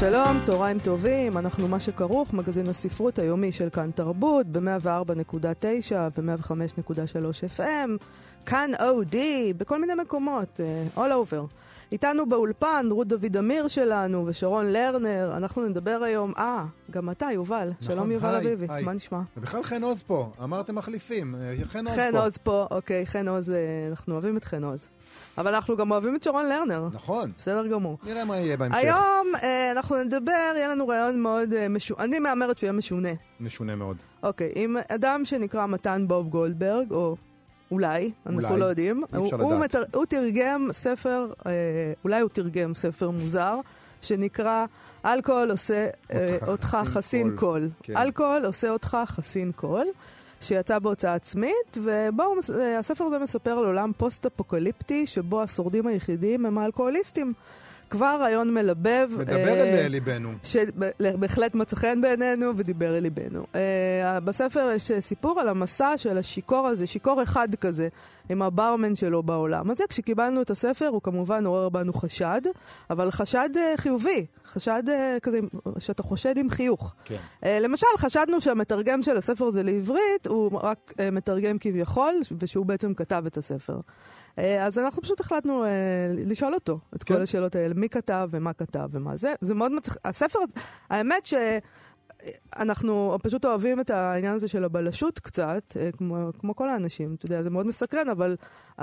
שלום, צהריים טובים, אנחנו מה שכרוך, מגזין הספרות היומי של כאן תרבות, ב-104.9 ו-105.3 FM, כאן OD, בכל מיני מקומות, uh, all over. איתנו באולפן רות דוד אמיר שלנו ושרון לרנר, אנחנו נדבר היום, אה, גם אתה, יובל. נכון, שלום יובל היי, אביבי, היי. מה נשמע? ובכלל חן עוז פה, אמרתם מחליפים, אה, חן עוז חן פה. עוז פה, אוקיי, חן עוז, אה, אנחנו אוהבים את חן עוז. אבל אנחנו גם אוהבים את שרון לרנר. נכון, בסדר גמור. נראה מה יהיה בהמשך. היום אה, אנחנו נדבר, יהיה לנו רעיון מאוד אה, משונה. אני מהמרת שהוא יהיה משונה. משונה מאוד. אוקיי, עם אדם שנקרא מתן בוב גולדברג, או אולי, אנחנו אולי. לא יודעים. אי אפשר הוא, הוא, לדעת. מתר, הוא תרגם ספר, אה, אולי הוא תרגם ספר מוזר, שנקרא אלכוהול עושה אה, אותך חסין כול." כן. אלכוהול עושה אותך חסין כול. שיצא בהוצאה עצמית, ובו הוא אה, הספר הזה מספר על עולם פוסט-אפוקליפטי, שבו השורדים היחידים הם האלכוהוליסטים. כבר רעיון מלבב. מדבר אה, אל ליבנו. שבהחלט מצא חן בעינינו ודיבר אל ליבנו. אה, בספר יש אה, סיפור על המסע של השיכור הזה, שיכור אחד כזה, עם הברמן שלו בעולם הזה. כשקיבלנו את הספר הוא כמובן עורר בנו חשד, אבל חשד חיובי, חשד כזה שאתה חושד עם חיוך. כן. למשל, חשדנו שהמתרגם של הספר הזה לעברית הוא רק מתרגם כביכול, ושהוא בעצם כתב את הספר. Uh, אז אנחנו פשוט החלטנו uh, לשאול אותו את כן. כל השאלות האלה, מי כתב ומה כתב ומה זה. זה מאוד מצחיק. הספר, האמת שאנחנו פשוט אוהבים את העניין הזה של הבלשות קצת, uh, כמו, כמו כל האנשים, אתה יודע, זה מאוד מסקרן, אבל uh,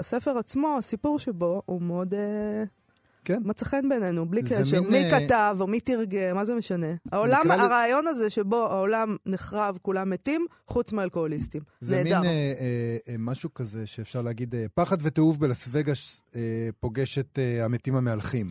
הספר עצמו, הסיפור שבו, הוא מאוד... כן. מצא חן בעינינו, בלי זה קשר. מין, מי אה, כתב או מי תרגם, מה זה משנה? העולם, לזה- הרעיון הזה שבו העולם נחרב, כולם מתים, חוץ מאלכוהוליסטים. זה נהדר. מין אה, אה, אה, משהו כזה שאפשר להגיד, אה, פחד ותיעוב בלס וגאס אה, פוגש את אה, המתים המהלכים.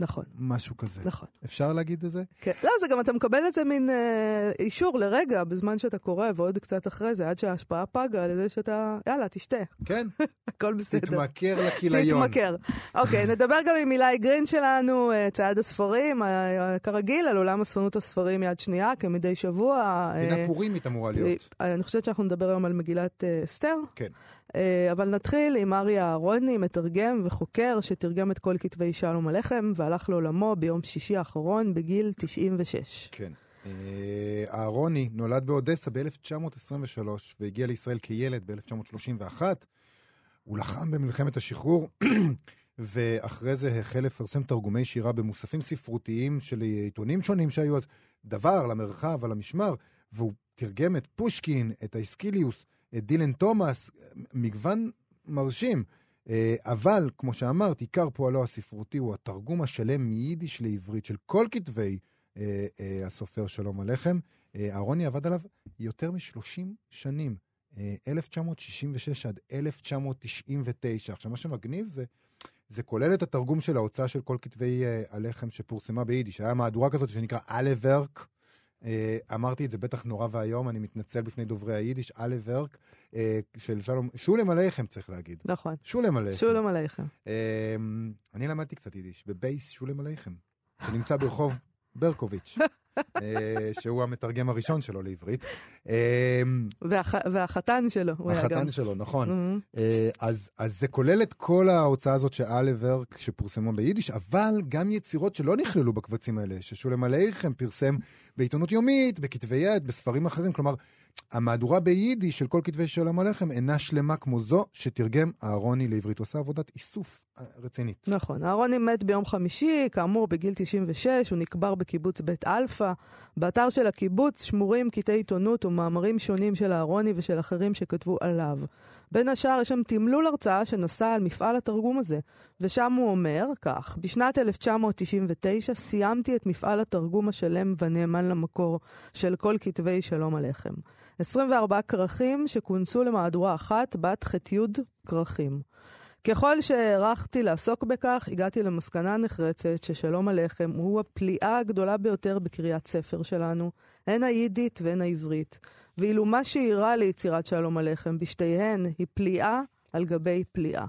נכון, משהו כזה. נכון. אפשר להגיד את זה? כן. לא, זה גם אתה מקבל איזה מין אה, אישור לרגע בזמן שאתה קורא, ועוד קצת אחרי זה, עד שההשפעה פגה, לזה שאתה, יאללה, תשתה, כן. הכל בסדר. תתמכר לכיליון. תתמכר. אוקיי, נדבר גם עם אילי גרין שלנו, אה, צייד הספרים, אה, כרגיל, על עולם אספנות הספרים יד שנייה, כמדי שבוע. פינה אה, פורימית אמורה להיות. אני חושבת שאנחנו נדבר היום על מגילת אסתר. כן. אה, אבל נתחיל עם אריה אהרוני, מתרגם וחוקר שתרגם את כל כתבי שלום הלחם, והלך לעולמו ביום שישי האחרון בגיל 96. כן. אה, אהרוני נולד באודסה ב-1923 והגיע לישראל כילד ב-1931. הוא לחם במלחמת השחרור, ואחרי זה החל לפרסם תרגומי שירה במוספים ספרותיים של עיתונים שונים שהיו אז. דבר למרחב, על המשמר, והוא תרגם את פושקין, את האסקיליוס, את דילן תומאס, מגוון מרשים. אה, אבל, כמו שאמרת, עיקר פועלו הספרותי הוא התרגום השלם מיידיש לעברית של כל כתבי אה, אה, הסופר שלום הלחם. אה, אהרוני עבד עליו יותר מ-30 שנים, אה, 1966 עד 1999. עכשיו, מה שמגניב זה, זה כולל את התרגום של ההוצאה של כל כתבי אה, הלחם שפורסמה ביידיש. היה מהדורה כזאת שנקרא אלה ורק. אה, אמרתי את זה בטח נורא ואיום, אני מתנצל בפני דוברי היידיש, אלה ורק, אה, של שלום, שולם עליכם צריך להגיד. נכון. שולם עליכם. שולם עליכם. אה, אני למדתי קצת יידיש, בבייס שולם עליכם, שנמצא ברחוב ברקוביץ', אה, שהוא המתרגם הראשון שלו לעברית. אה, והח... והחתן שלו, הוא היה גם. החתן שלו, נכון. Mhm. אה, אז, אז זה כולל את כל ההוצאה הזאת של אלה ורק שפורסמו ביידיש, אבל גם יצירות שלא נכללו בקבצים האלה, ששולם עליכם פרסם בעיתונות יומית, בכתבי יד, בספרים אחרים. כלומר, המהדורה ביידיש של כל כתבי שלום עליכם אינה שלמה כמו זו שתרגם אהרוני לעברית. הוא עושה עבודת איסוף אה, רצינית. נכון. אהרוני מת ביום חמישי, כאמור בגיל 96, הוא נקבר בקיבוץ בית אלפא. באתר של הקיבוץ שמורים קטעי עיתונות ומאמרים שונים של אהרוני ושל אחרים שכתבו עליו. בין השאר יש שם תמלול הרצאה שנשא על מפעל התרגום הזה, ושם הוא אומר כך: בשנת 1999 סיימתי את מפעל התרגום השלם והנאמן למקור של כל כתבי שלום עליכם. 24 כרכים שכונסו למהדורה אחת בת ח"י כרכים. ככל שהערכתי לעסוק בכך, הגעתי למסקנה נחרצת ששלום עליכם הוא הפליאה הגדולה ביותר בקריאת ספר שלנו, הן היידית והן העברית. ואילו מה שאירע ליצירת שלום עליכם בשתיהן היא פליאה על גבי פליאה.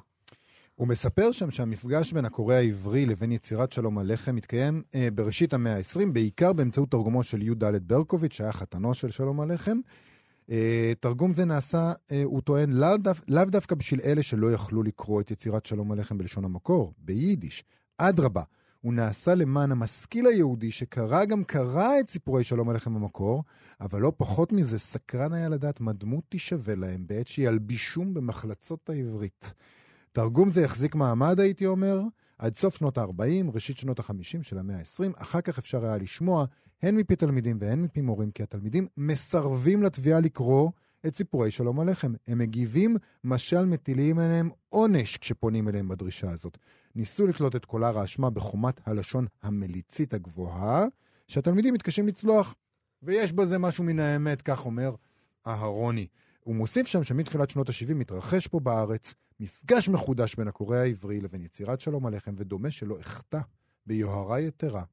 הוא מספר שם שהמפגש בין הקורא העברי לבין יצירת שלום הלחם מתקיים אה, בראשית המאה ה-20, בעיקר באמצעות תרגומו של י"ד ברקוביץ', שהיה חתנו של שלום הלחם. אה, תרגום זה נעשה, אה, הוא טוען, לאו דו, לא דווקא בשביל אלה שלא יכלו לקרוא את יצירת שלום הלחם בלשון המקור, ביידיש. אדרבה, הוא נעשה למען המשכיל היהודי שקרא גם קרא את סיפורי שלום הלחם במקור, אבל לא פחות מזה, סקרן היה לדעת מה דמות תישווה להם בעת שילבישום במחלצות העברית. תרגום זה יחזיק מעמד, הייתי אומר, עד סוף שנות ה-40, ראשית שנות ה-50 של המאה ה-20. אחר כך אפשר היה לשמוע, הן מפי תלמידים והן מפי מורים, כי התלמידים מסרבים לתביעה לקרוא את סיפורי שלום הלחם. הם מגיבים, משל מטילים עליהם עונש כשפונים אליהם בדרישה הזאת. ניסו לקלוט את קולר האשמה בחומת הלשון המליצית הגבוהה, שהתלמידים מתקשים לצלוח. ויש בזה משהו מן האמת, כך אומר אהרוני. הוא מוסיף שם שמתחילת שנות ה-70 מתרחש פה בארץ מפגש מחודש בין הקורא העברי לבין יצירת שלום הלחם, ודומה שלא אחטא ביוהרה יתרה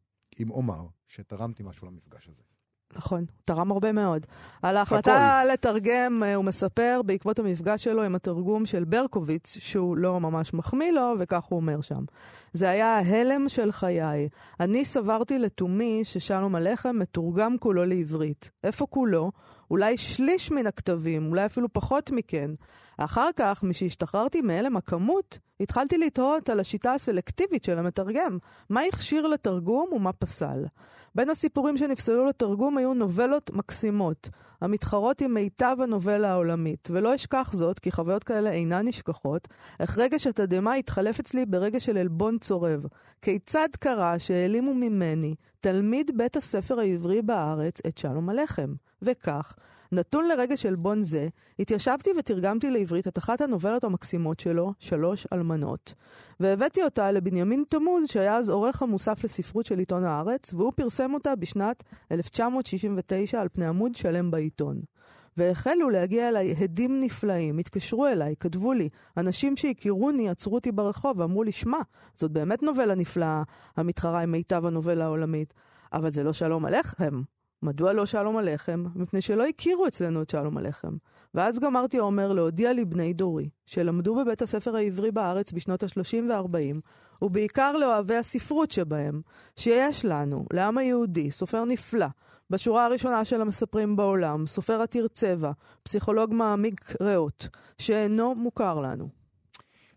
אם אומר שתרמתי משהו למפגש הזה. נכון, הוא תרם הרבה מאוד. על ההחלטה הכל. לתרגם, אה, הוא מספר בעקבות המפגש שלו עם התרגום של ברקוביץ, שהוא לא ממש מחמיא לו, וכך הוא אומר שם. זה היה ההלם של חיי. אני סברתי לתומי ששלום הלחם מתורגם כולו לעברית. איפה כולו? אולי שליש מן הכתבים, אולי אפילו פחות מכן. אחר כך, משהשתחררתי מהלם הכמות, התחלתי לתהות על השיטה הסלקטיבית של המתרגם. מה הכשיר לתרגום ומה פסל. בין הסיפורים שנפסלו לתרגום היו נובלות מקסימות, המתחרות עם מיטב הנובלה העולמית. ולא אשכח זאת, כי חוויות כאלה אינן נשכחות, איך רגש התדהמה התחלף אצלי ברגע של עלבון צורב. כיצד קרה שהעלימו ממני, תלמיד בית הספר העברי בארץ, את שלום הלחם? וכך, נתון לרגע של בון זה, התיישבתי ותרגמתי לעברית את אחת הנובלות המקסימות שלו, שלוש אלמנות, והבאתי אותה לבנימין תמוז, שהיה אז עורך המוסף לספרות של עיתון הארץ, והוא פרסם אותה בשנת 1969 על פני עמוד שלם בעיתון. והחלו להגיע אליי הדים נפלאים, התקשרו אליי, כתבו לי, אנשים שהכירוני עצרו אותי ברחוב ואמרו לי, שמע, זאת באמת נובלה נפלאה, המתחרה עם מיטב הנובלה העולמית, אבל זה לא שלום עליכם, מדוע לא שלום עליכם? מפני שלא הכירו אצלנו את שלום עליכם. ואז גמרתי אומר להודיע לי בני דורי, שלמדו בבית הספר העברי בארץ בשנות ה-30 וה-40, ובעיקר לאוהבי הספרות שבהם, שיש לנו, לעם היהודי, סופר נפלא, בשורה הראשונה של המספרים בעולם, סופר עתיר צבע, פסיכולוג מעמיק ריאות, שאינו מוכר לנו.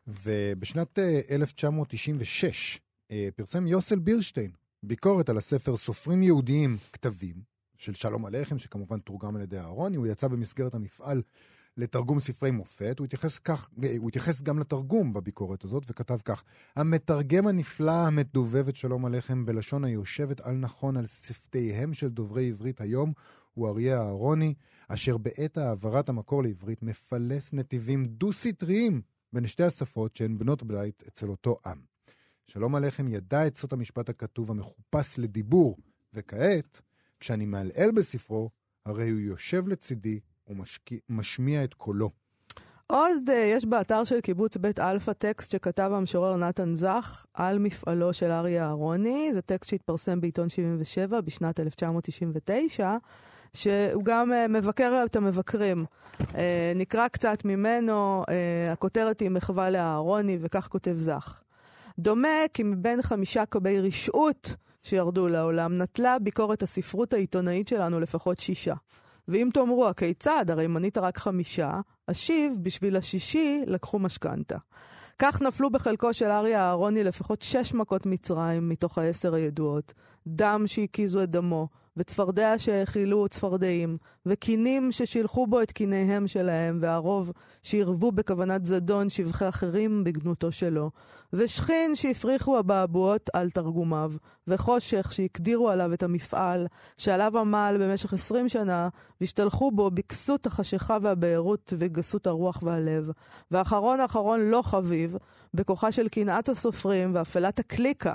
ובשנת 1996 אה, אה, פרסם יוסל בירשטיין ביקורת על הספר סופרים יהודיים כתבים, של שלום עליכם, שכמובן תורגם על ידי אהרוני, הוא יצא במסגרת המפעל לתרגום ספרי מופת, הוא התייחס, כך, הוא התייחס גם לתרגום בביקורת הזאת, וכתב כך: המתרגם הנפלא המדובב את שלום עליכם בלשון היושבת על נכון על שפתיהם של דוברי עברית היום, הוא אריה אהרוני, אשר בעת העברת המקור לעברית מפלס נתיבים דו-סטריים בין שתי השפות שהן בנות בית אצל אותו עם. שלום עליכם ידע את סוד המשפט הכתוב המחופש לדיבור, וכעת, כשאני מעלעל בספרו, הרי הוא יושב לצידי ומשמיע את קולו. עוד אה, יש באתר של קיבוץ בית אלפא טקסט שכתב המשורר נתן זך על מפעלו של אריה אהרוני. זה טקסט שהתפרסם בעיתון 77 בשנת 1999, שהוא גם אה, מבקר את המבקרים. אה, נקרא קצת ממנו, אה, הכותרת היא מחווה לאהרוני, וכך כותב זך. דומה כי מבין חמישה קבי רשעות שירדו לעולם, נטלה ביקורת הספרות העיתונאית שלנו לפחות שישה. ואם תאמרו, הכיצד? הרי מנית רק חמישה, אשיב, בשביל השישי לקחו משכנתה. כך נפלו בחלקו של אריה אהרוני לפחות שש מכות מצרים מתוך העשר הידועות. דם שהקיזו את דמו, וצפרדע שהאכילו צפרדעים, וקינים ששילחו בו את קיניהם שלהם, והרוב שעירבו בכוונת זדון שבחי אחרים בגנותו שלו, ושכין שהפריחו הבעבועות על תרגומיו, וחושך שהקדירו עליו את המפעל, שעליו עמל במשך עשרים שנה, והשתלחו בו בכסות החשיכה והבערות וגסות הרוח והלב. ואחרון אחרון לא חביב, בכוחה של קנאת הסופרים ואפלת הקליקה,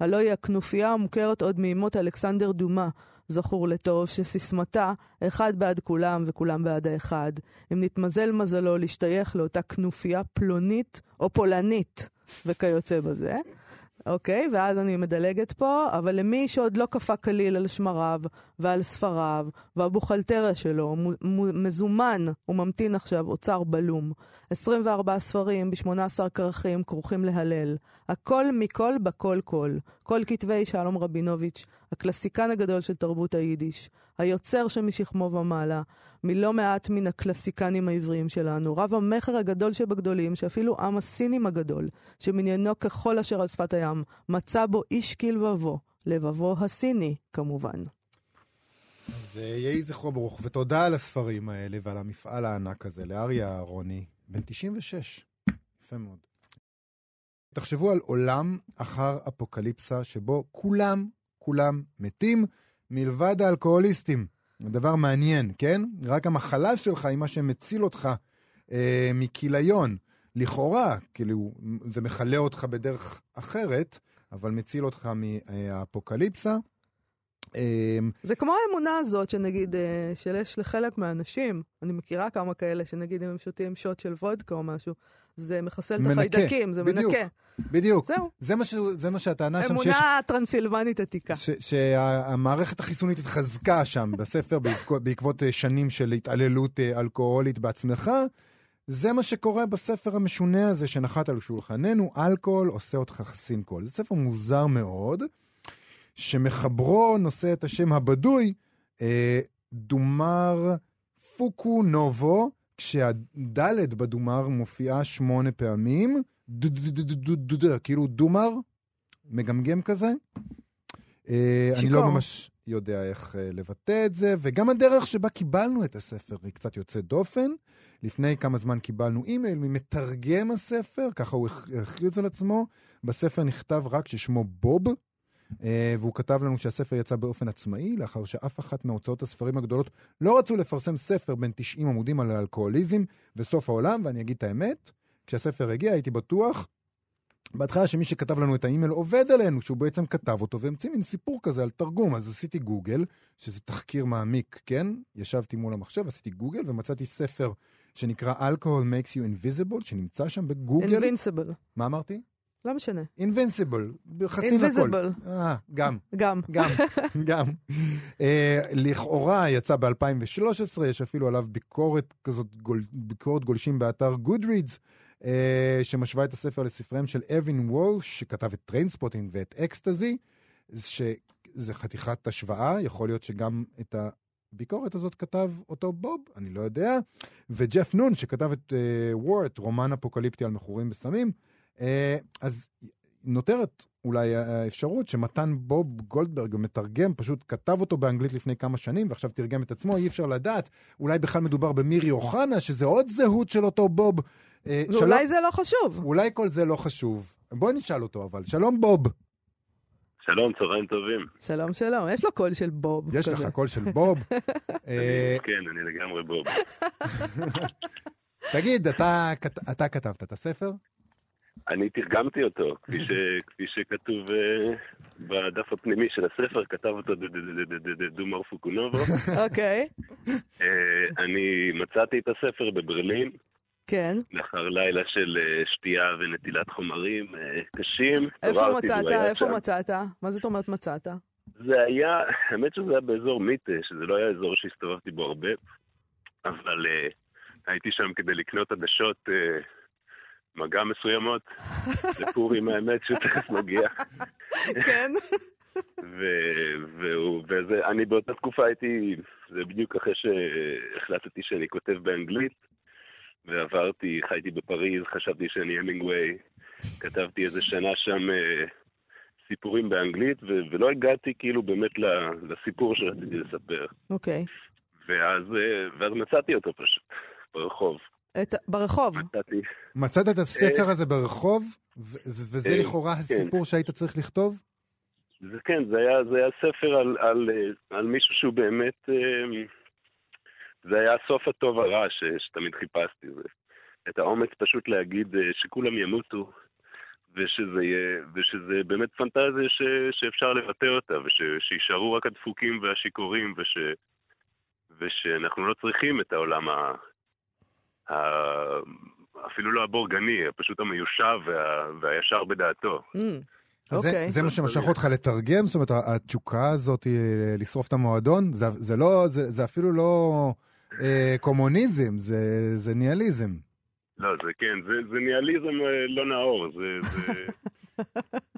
הלא היא הכנופיה המוכרת עוד מימות אלכסנדר דומה, זכור לטוב, שסיסמתה אחד בעד כולם וכולם בעד האחד. אם נתמזל מזלו להשתייך לאותה כנופיה פלונית או פולנית וכיוצא בזה. אוקיי, ואז אני מדלגת פה, אבל למי שעוד לא קפא כליל על שמריו ועל ספריו, והבוכלטריה שלו מזומן, הוא ממתין עכשיו, אוצר בלום. 24 ספרים ב-18 כרכים כרוכים להלל. הכל מכל בכל כל. כל כתבי שלום רבינוביץ', הקלסיקן הגדול של תרבות היידיש. היוצר שמשכמו ומעלה, מלא מעט מן הקלסיקנים העבריים שלנו, רב המכר הגדול שבגדולים, שאפילו עם הסינים הגדול, שמניינו ככל אשר על שפת הים, מצא בו איש כלבבו, לבבו הסיני, כמובן. אז אה, יהי זכרו ברוך, ותודה על הספרים האלה ועל המפעל הענק הזה, לאריה אהרוני, בן 96. יפה מאוד. תחשבו על עולם אחר אפוקליפסה שבו כולם, כולם מתים, מלבד האלכוהוליסטים. דבר מעניין, כן? רק המחלה שלך היא מה שמציל אותך אה, מכיליון. לכאורה, כאילו, זה מכלה אותך בדרך אחרת, אבל מציל אותך מהאפוקליפסה. אה, זה כמו האמונה הזאת, שנגיד, אה, שיש לחלק מהאנשים, אני מכירה כמה כאלה, שנגיד אם הם שותים שוט של וודקה או משהו, זה מחסל את החיידקים, זה בדיוק, מנקה. בדיוק. זהו. זה מה, ש, זה מה שהטענה שם שיש... אמונה טרנסילבנית עתיקה. שהמערכת החיסונית התחזקה שם בספר בעקבות, בעקבות אה, שנים של התעללות אה, אלכוהולית בעצמך. זה מה שקורה בספר המשונה הזה שנחת על שולחננו, אלכוהול עושה אותך חסין קול. זה ספר מוזר מאוד, שמחברו נושא את השם הבדוי, אה, דומר פוקו נובו, כשהדלת בדומר מופיעה שמונה פעמים, כאילו דומר, מגמגם כזה. אני לא ממש יודע איך לבטא את זה, וגם הדרך שבה קיבלנו את הספר היא קצת יוצאת דופן. לפני כמה זמן קיבלנו אימייל ממתרגם הספר, ככה הוא הכריז על עצמו. בספר נכתב רק ששמו בוב, אה, והוא כתב לנו שהספר יצא באופן עצמאי, לאחר שאף אחת מהוצאות הספרים הגדולות לא רצו לפרסם ספר בין 90 עמודים על אלכוהוליזם וסוף העולם, ואני אגיד את האמת, כשהספר הגיע הייתי בטוח בהתחלה שמי שכתב לנו את האימייל עובד עלינו, שהוא בעצם כתב אותו והמציא מין סיפור כזה על תרגום. אז עשיתי גוגל, שזה תחקיר מעמיק, כן? ישבתי מול המחשב, עשיתי גוגל ומצאתי ספר שנקרא Alcohol Makes You Invisible, שנמצא שם בגוגל. Invincible. מה אמרתי? לא משנה. Invincible, חסין הכל. Invisible. אה, גם. גם. גם, גם. אה, לכאורה יצא ב-2013, יש אפילו עליו ביקורת כזאת, גול, ביקורת גולשים באתר Goodreads, אה, שמשווה את הספר לספריהם של ארווין וולש, שכתב את Trainspotting ואת Ecstasy, שזה חתיכת השוואה, יכול להיות שגם את ה... הביקורת הזאת כתב אותו בוב, אני לא יודע, וג'ף נון, שכתב את וורט, uh, רומן אפוקליפטי על מכורים בסמים, אה, אז נותרת אולי האפשרות שמתן בוב גולדברג, המתרגם, פשוט כתב אותו באנגלית לפני כמה שנים, ועכשיו תרגם את עצמו, אי אפשר לדעת. אולי בכלל מדובר במירי אוחנה, שזה עוד זהות של אותו בוב. אה, ואולי שלום, זה לא חשוב. אולי כל זה לא חשוב. בואי נשאל אותו אבל. שלום בוב. שלום, צהריים טובים. שלום, שלום. יש לו קול של בוב. יש כזה. לך קול של בוב. אה, כן, אני לגמרי בוב. תגיד, אתה, אתה כתבת את הספר? אני תרגמתי אותו, כפי, ש, כפי שכתוב uh, בדף הפנימי של הספר, כתב אותו דומר פוקונובו. אוקיי. אה, אני מצאתי את הספר בברלין. כן. לאחר לילה של uh, שתייה ונטילת חומרים קשים. איפה מצאת? איפה מצאת? מה זאת אומרת מצאת? זה היה, האמת שזה היה באזור מיטה, שזה לא היה אזור שהסתובבתי בו הרבה, אבל uh, הייתי שם כדי לקנות עדשות מגע מסוימות לפורים האמת שתכף מגיע. כן. וזה, אני באותה תקופה הייתי, זה בדיוק אחרי שהחלטתי שאני כותב באנגלית, ועברתי, חייתי בפריז, חשבתי שאני המינגווי, כתבתי איזה שנה שם אה, סיפורים באנגלית, ו- ולא הגעתי כאילו באמת לסיפור שרציתי לספר. אוקיי. Okay. ואז, אה, ואז מצאתי אותו פשוט, ברחוב. את, ברחוב. מצאתי. מצאת את הספר הזה ברחוב? וזה אה, לכאורה כן. הסיפור שהיית צריך לכתוב? זה כן, זה היה, זה היה ספר על, על, אה, על מישהו שהוא באמת... אה, זה היה הסוף הטוב הרע ש, שתמיד חיפשתי. זה. את האומץ פשוט להגיד שכולם ימותו, ושזה, יהיה, ושזה באמת פנטזיה ש, שאפשר לבטא אותה, ושישארו רק הדפוקים והשיכורים, וש, ושאנחנו לא צריכים את העולם ה... אפילו לא הבורגני, פשוט המיושב וה, והישר בדעתו. Mm. אז זה, אוקיי. זה מה שמשך אותך לתרגם? זאת אומרת, התשוקה הזאת אה, לשרוף את המועדון? זה, זה, לא, זה, זה אפילו לא אה, קומוניזם, זה, זה ניאליזם. לא, זה כן, זה, זה ניאליזם אה, לא נאור, זה, זה,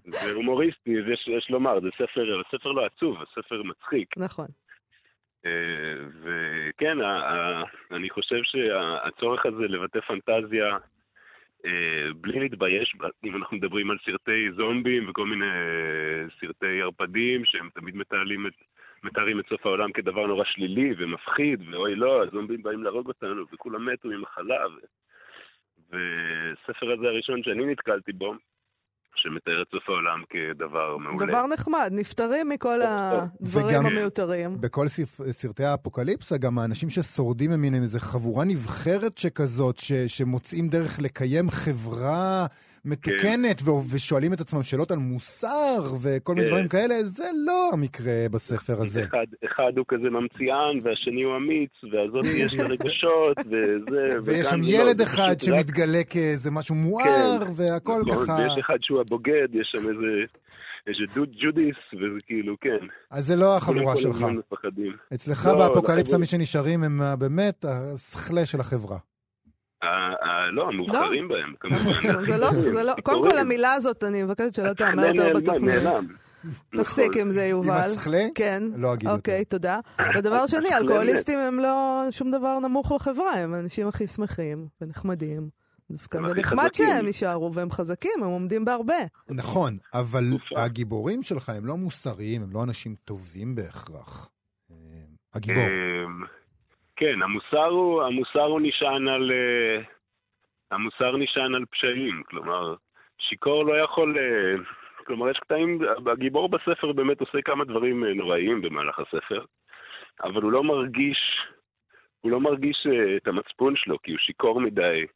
זה הומוריסטי, יש, יש לומר, זה ספר, ספר לא עצוב, זה ספר מצחיק. נכון. אה, וכן, אני חושב שהצורך הזה לבטא פנטזיה אה, בלי להתבייש, אם אנחנו מדברים על סרטי זומבים וכל מיני אה, סרטי ערפדים שהם תמיד מתארים את, מתארים את סוף העולם כדבר נורא שלילי ומפחיד, ואוי לא, הזומבים באים להרוג אותנו וכולם מתו ממחלה. ו... וספר הזה הראשון שאני נתקלתי בו, שמתאר את סוף העולם כדבר מעולה. דבר נחמד, נפטרים מכל הדברים המיותרים. בכל. סרטי האפוקליפסה, גם האנשים ששורדים הם מין איזה חבורה נבחרת שכזאת, ש... שמוצאים דרך לקיים חברה מתוקנת ו... ושואלים את עצמם שאלות על מוסר וכל מיני כן. דברים כאלה, זה לא המקרה בספר הזה. אחד, אחד הוא כזה ממציאן, והשני הוא אמיץ, והזאת יש לה רגשות, וזה... ויש שם לא, ילד זה אחד פשוט רק- שמתגלה כאיזה משהו מואר, והכל נכון, ככה... ויש אחד שהוא הבוגד, יש שם איזה... איזה דוד ג'ודיס, וזה כאילו, כן. אז זה לא החבורה שלך. אצלך לא, באפוקליפסה לא, מי שנשארים הם ה- באמת השכלה של החברה. לא, המובחרים בהם, כמובן. זה לא, זה לא, קודם כל המילה הזאת, אני מבקשת שלא תאמר יותר בתוכנית. נעלם. תפסיק נכון. עם זה, עם יובל. השכלה? כן. לא אגיד יותר. אוקיי, תודה. ודבר שני, אלכוהוליסטים הם לא שום דבר נמוך בחברה, הם האנשים הכי שמחים ונחמדים. דווקא זה נחמד. שהם יישארו, והם חזקים, הם עומדים בהרבה. נכון, אבל. הגיבורים שלך הם לא מוסריים, הם לא אנשים טובים בהכרח. אה, הגיבור. כן, המוסר הוא, המוסר הוא נשען על... אה, המוסר נשען על פשעים, כלומר, שיכור לא יכול... אה, כלומר, יש קטעים, הגיבור בספר באמת עושה כמה דברים אה, נוראיים במהלך הספר, אבל הוא לא מרגיש, הוא לא מרגיש את המצפון שלו, כי הוא שיכור מדי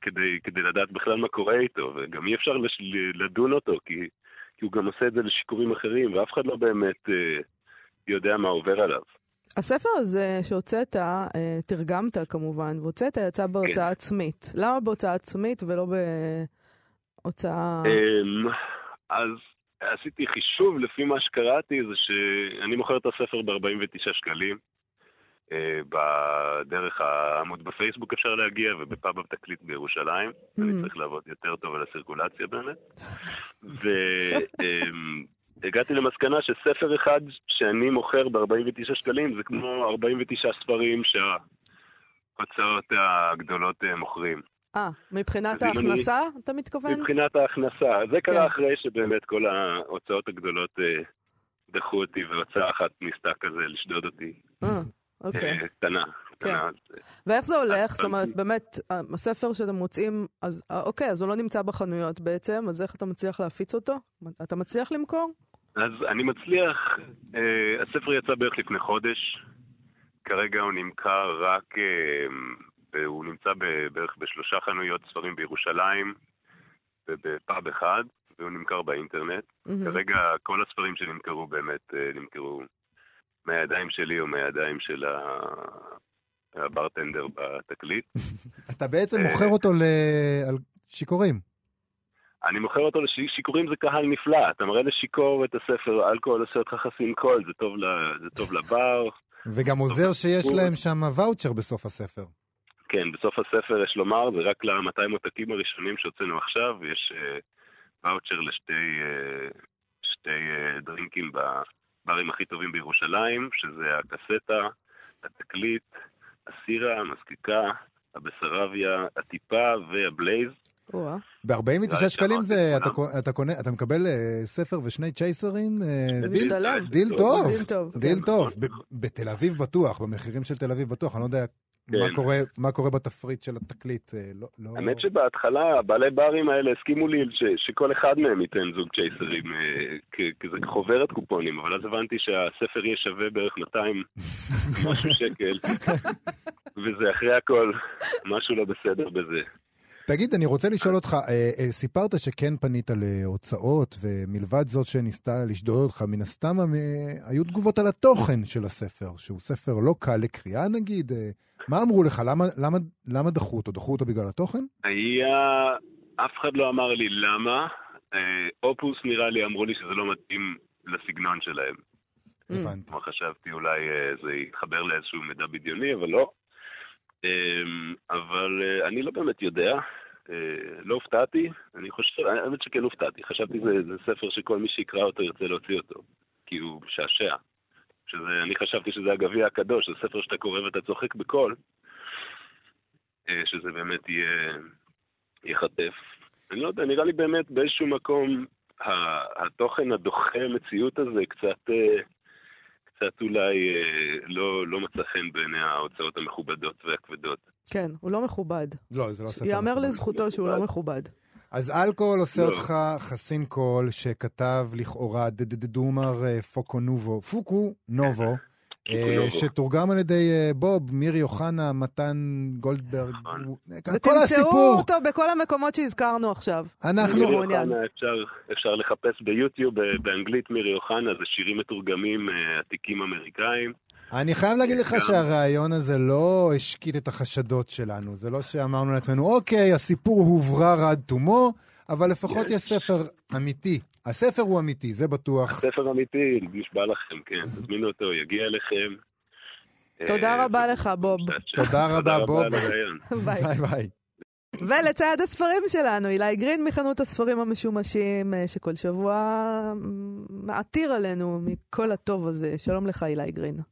כדי, כדי לדעת בכלל מה קורה איתו, וגם אי אפשר לש, לדון אותו, כי, כי הוא גם עושה את זה לשיכורים אחרים, ואף אחד לא באמת יודע מה עובר עליו. הספר הזה שהוצאת, אה, תרגמת כמובן, והוצאת, יצא בהוצאה כן. עצמית. למה בהוצאה עצמית ולא בהוצאה... אמ, אז עשיתי חישוב לפי מה שקראתי, זה שאני מוכר את הספר ב-49 שקלים. אה, בדרך העמוד בפייסבוק אפשר להגיע, ובפאב התקליט בירושלים. אני צריך לעבוד יותר טוב על הסירקולציה באמת. והגעתי למסקנה שספר אחד שאני מוכר ב-49 שקלים זה כמו 49 ספרים שההוצאות הגדולות אה, מוכרים. אה, מבחינת אם אני- ההכנסה, אתה מתכוון? מבחינת ההכנסה. זה כן. קרה אחרי שבאמת כל ההוצאות הגדולות אה, דחו אותי, והוצאה אחת ניסתה כזה לשדוד אותי. אה, אוקיי. אה, קטנה, אה, ואיך זה הולך? זאת אומרת, באמת, הספר שאתם מוצאים, אז אה, אוקיי, אז הוא לא נמצא בחנויות בעצם, אז איך אתה מצליח להפיץ אותו? אתה מצליח למכור? אז אני מצליח, אה, הספר יצא בערך לפני חודש, כרגע הוא נמכר רק, אה, הוא נמצא בערך בשלושה חנויות ספרים בירושלים ובפאב אחד, והוא נמכר באינטרנט. מהמם. כרגע כל הספרים שנמכרו באמת אה, נמכרו מהידיים שלי או מהידיים של ה- הברטנדר בתקליט. אתה בעצם אה, מוכר אותו ל- על שיכורים. אני מוכר אותו לשיכורים זה קהל נפלא, אתה מראה לשיכור את הספר, אלכוהול עושה אותך חסין קול, זה טוב, ל- זה טוב לבר. וגם עוזר שיש להם שם ואוצ'ר בסוף הספר. כן, בסוף הספר יש לומר, זה רק ל-200 עותקים הראשונים שהוצאנו עכשיו, יש אה, ואוצ'ר לשתי אה, שתי אה, דרינקים בברים הכי טובים בירושלים, שזה הקסטה, התקליט, הסירה, המזקקה, הבסרביה, הטיפה והבלייז. או-אה. ב-49 נראה לי שקלים זה, את אתה. קונה- אתה, מקבל אה, ספר ושני צ'ייסרים? אה, דיל, טוב. דיל טוב, דיל כן. בתל אביב בטוח, במחירים של תל אביב בטוח. אני לא יודע מה כן. קורה, מה קורה בתפריט של התקליט. אה, לא, לא... האמת שבהתחלה בעלי ברים האלה הסכימו לי ש- שכל אחד מהם ייתן זוג צ'ייסרים אה, כזה חוברת קופונים, אבל אז הבנתי שהספר יהיה שווה בערך 200 משהו שקל, וזה אחרי הכל משהו לא בסדר בזה. תגיד, אני רוצה לשאול אותך, אה, אה, סיפרת שכן פנית להוצאות, ומלבד זאת שניסתה לשדוד אותך, מן הסתם אה, היו תגובות על התוכן של הספר, שהוא ספר לא קל לקריאה נגיד. מה אמרו לך? למה, למה, למה דחו אותו? דחו אותו בגלל התוכן? היה... אף אחד לא אמר לי למה, אופוס נראה לי, אמרו לי שזה לא מתאים לסגנון שלהם. הבנתי. כלומר חשבתי אולי זה יתחבר לאיזשהו מידע בדיוני, אבל לא. אמ, אבל אה, אני לא באמת יודע, אה, לא הופתעתי, אני חושב, האמת שכן הופתעתי, חשבתי זה, זה ספר שכל מי שיקרא אותו ירצה להוציא אותו, כי הוא משעשע. שזה, אני חשבתי שזה הגביע הקדוש, זה ספר שאתה קורא ואתה צוחק בקול, אה, שזה באמת יהיה, ייחטף. אני לא יודע, נראה לי באמת באיזשהו מקום התוכן הדוחה מציאות הזה קצת, קצת אולי אה, לא, לא מצא חן בעיני ההוצאות המכובדות והכבדות. כן, הוא לא מכובד. לא, זה לא ספר. ייאמר. לזכותו שהוא לא מכובד. אז אלכוהול עושה לא. אותך חסין קול, שכתב לכאורה דדדומר אה, פוקו נובו, פוקו נובו. שתורגם על ידי אה, בוב, מירי אוחנה, מתן גולדברג, נכון. הוא- כל ותמצאו הסיפור. אותו בכל המקומות שהזכרנו עכשיו. אנחנו, מירי. אוחנה, אפשר, אפשר לחפש ביוטיוב, באנגלית מירי אוחנה, זה שירים מתורגמים אה, עתיקים אמריקאים. אני חייב להגיד לך. שהרעיון הזה לא השקיט את החשדות שלנו. זה לא שאמרנו לעצמנו, אוקיי, הסיפור הוברר עד תומו, אבל לפחות. יש ספר אמיתי. הספר הוא אמיתי, זה בטוח. ספר אמיתי, נשבע לכם, כן, תזמינו אותו, יגיע אליכם. תודה אה, רבה לך, בוב. תודה רבה, בוב. ביי ביי. ולצד הספרים שלנו, אילי גרין מחנות הספרים המשומשים, אה, שכל שבוע אה, מעתיר עלינו מכל הטוב הזה. שלום לך, אילי גרין.